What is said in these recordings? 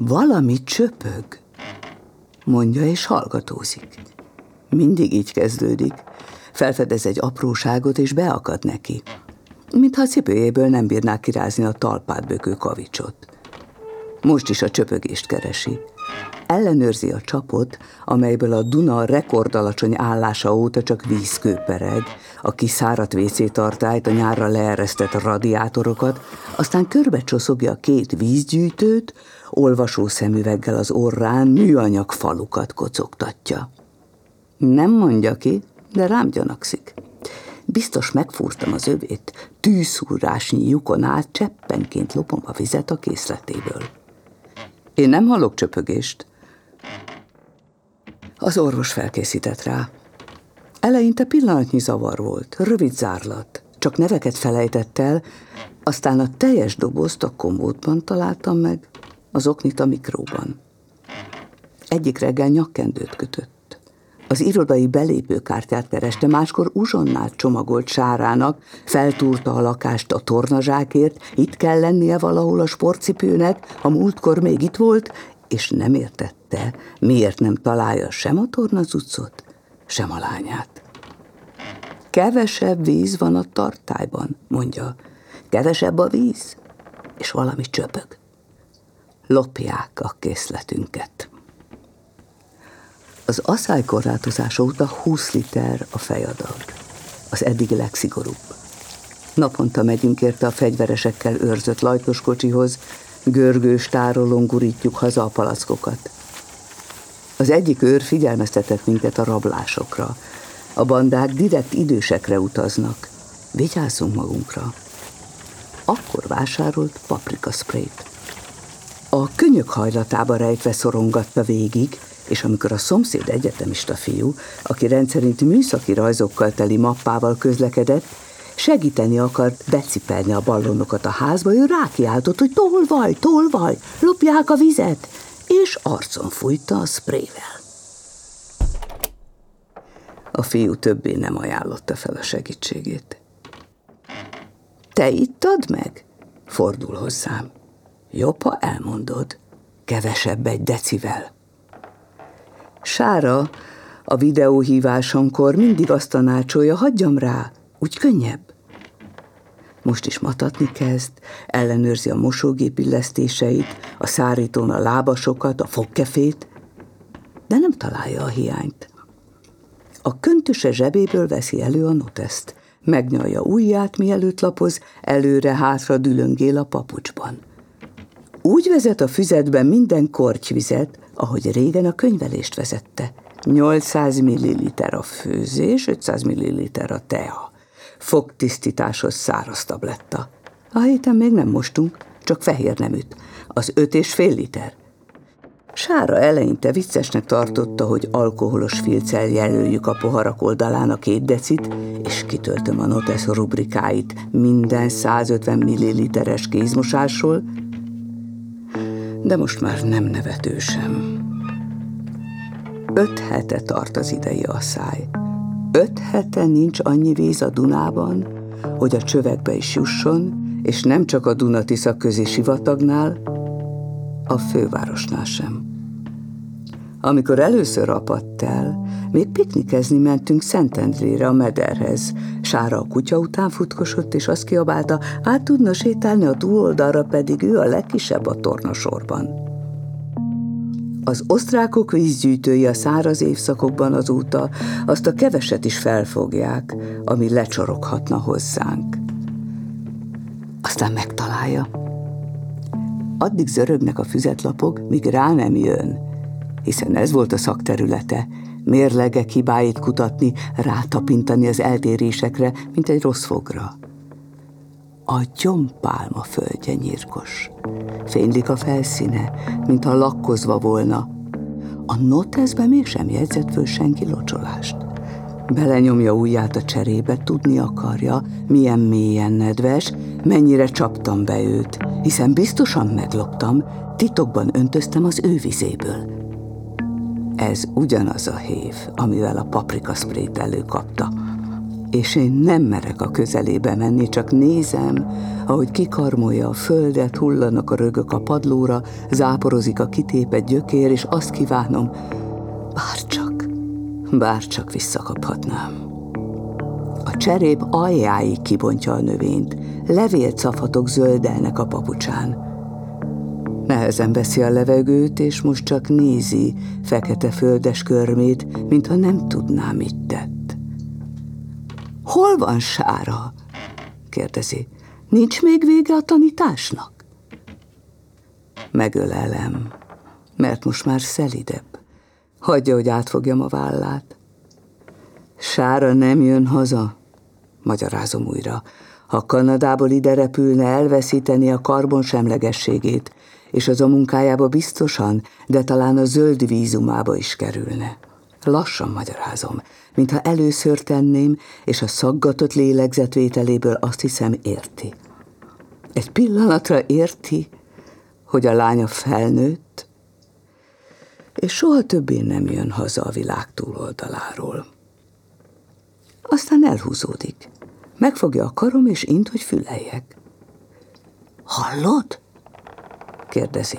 Valami csöpög, mondja és hallgatózik. Mindig így kezdődik. Felfedez egy apróságot és beakad neki. Mintha a cipőjéből nem bírnák kirázni a talpát bökő kavicsot. Most is a csöpögést keresi. Ellenőrzi a csapot, amelyből a Duna rekordalacsony állása óta csak víz kőpereg, a kiszáradt WC a nyárra leeresztett radiátorokat, aztán körbe csoszogja két vízgyűjtőt, olvasó szemüveggel az orrán műanyag falukat kocogtatja. Nem mondja ki, de rám gyanakszik. Biztos megfúrtam az övét, tűszúrásnyi lyukon át cseppenként lopom a vizet a készletéből. Én nem hallok csöpögést. Az orvos felkészített rá. Eleinte pillanatnyi zavar volt, rövid zárlat, csak neveket felejtett el, aztán a teljes dobozt a komódban találtam meg, az oknit a mikróban. Egyik reggel nyakkendőt kötött. Az irodai belépőkártyát kereste, máskor uzsonnát csomagolt sárának, feltúrta a lakást a tornazsákért, itt kell lennie valahol a sportcipőnek, a múltkor még itt volt, és nem értette, miért nem találja sem a tornazucot, sem a lányát. Kevesebb víz van a tartályban, mondja. Kevesebb a víz, és valami csöpög. Lopják a készletünket. Az asszály óta 20 liter a fejadag. Az eddigi legszigorúbb. Naponta megyünk érte a fegyveresekkel őrzött lajtoskocsihoz, görgős tárolón gurítjuk haza a palackokat. Az egyik őr figyelmeztetett minket a rablásokra. A bandák direkt idősekre utaznak. Vigyázzunk magunkra. Akkor vásárolt paprika sprayt. A könyök hajlatába rejtve szorongatta végig, és amikor a szomszéd egyetemista fiú, aki rendszerint műszaki rajzokkal teli mappával közlekedett, segíteni akart becipelni a ballonokat a házba, ő rákiáltott, hogy tolvaj, tolvaj, lopják a vizet, és arcon fújta a sprével. A fiú többé nem ajánlotta fel a segítségét. Te ittad meg? Fordul hozzám. Jobb, ha elmondod. Kevesebb egy decivel. Sára a videóhívásonkor mindig azt tanácsolja, hagyjam rá, úgy könnyebb. Most is matatni kezd, ellenőrzi a mosógép illesztéseit, a szárítón a lábasokat, a fogkefét, de nem találja a hiányt. A köntöse zsebéből veszi elő a noteszt, megnyalja ujját, mielőtt lapoz, előre-hátra dülöngél a papucsban. Úgy vezet a füzetben minden kortyvizet, ahogy régen a könyvelést vezette. 800 ml a főzés, 500 ml a tea. Fogtisztításhoz száraz tabletta. A héten még nem mostunk, csak fehér neműt. Az öt és fél liter. Sára eleinte viccesnek tartotta, hogy alkoholos filccel jelöljük a poharak oldalán a két decit, és kitöltöm a notes rubrikáit minden 150 milliliteres kézmosásról, de most már nem nevető sem. Öt hete tart az idei asszály. Öt hete nincs annyi víz a Dunában, hogy a csövekbe is jusson, és nem csak a Dunatisza közi sivatagnál, a fővárosnál sem. Amikor először apadt el, még piknikezni mentünk Szentendrére a mederhez. Sára a kutya után futkosott, és azt kiabálta, át tudna sétálni a túloldalra, pedig ő a legkisebb a tornasorban. Az osztrákok vízgyűjtői a száraz évszakokban azóta azt a keveset is felfogják, ami lecsoroghatna hozzánk. Aztán megtalálja. Addig zörögnek a füzetlapok, míg rá nem jön, hiszen ez volt a szakterülete, mérlegek hibáit kutatni, rátapintani az eltérésekre, mint egy rossz fogra. A gyompálma földje nyírkos. Fénylik a felszíne, mintha lakkozva volna. A notezbe mégsem jegyzett föl senki locsolást. Belenyomja ujját a cserébe, tudni akarja, milyen mélyen nedves, mennyire csaptam be őt, hiszen biztosan megloptam, titokban öntöztem az ő vizéből. Ez ugyanaz a hév, amivel a paprika sprayt előkapta. és én nem merek a közelébe menni, csak nézem, ahogy kikarmolja a földet, hullanak a rögök a padlóra, záporozik a kitépet gyökér, és azt kívánom, bárcsak, bárcsak visszakaphatnám. Cserép aljáig kibontja a növényt, levélcafatok zöldelnek a papucsán. Nehezen veszi a levegőt, és most csak nézi fekete földes körmét, mintha nem tudná, mit tett. Hol van Sára? kérdezi. Nincs még vége a tanításnak? Megölelem, mert most már szelidebb. Hagyja, hogy átfogjam a vállát. Sára nem jön haza, magyarázom újra. Ha Kanadából ide repülne, elveszíteni a karbonsemlegességét, és az a munkájába biztosan, de talán a zöld vízumába is kerülne. Lassan magyarázom, mintha először tenném, és a szaggatott lélegzetvételéből azt hiszem érti. Egy pillanatra érti, hogy a lánya felnőtt, és soha többé nem jön haza a világ túloldaláról. Aztán elhúzódik. Megfogja a karom, és int, hogy füleljek. Hallod? kérdezi.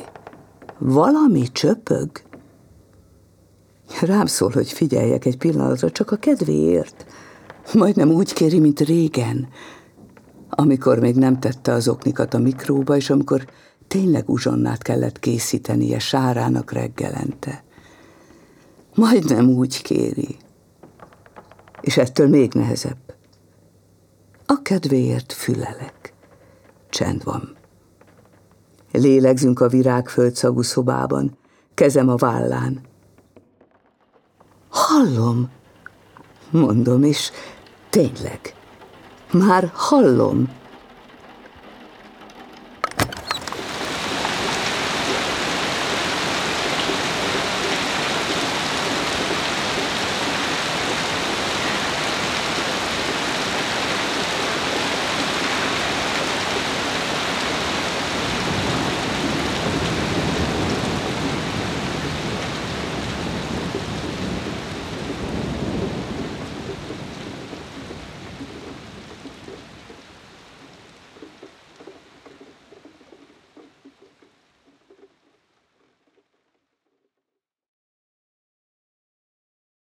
Valami csöpög? Rám szól, hogy figyeljek egy pillanatra, csak a kedvéért. Majdnem úgy kéri, mint régen, amikor még nem tette az oknikat a mikróba, és amikor tényleg uzsonnát kellett készítenie sárának reggelente. Majdnem úgy kéri. És ettől még nehezebb. A kedvéért fülelek. Csend van. Lélegzünk a virágföldszagú szobában, kezem a vállán. Hallom, mondom, és tényleg, már hallom,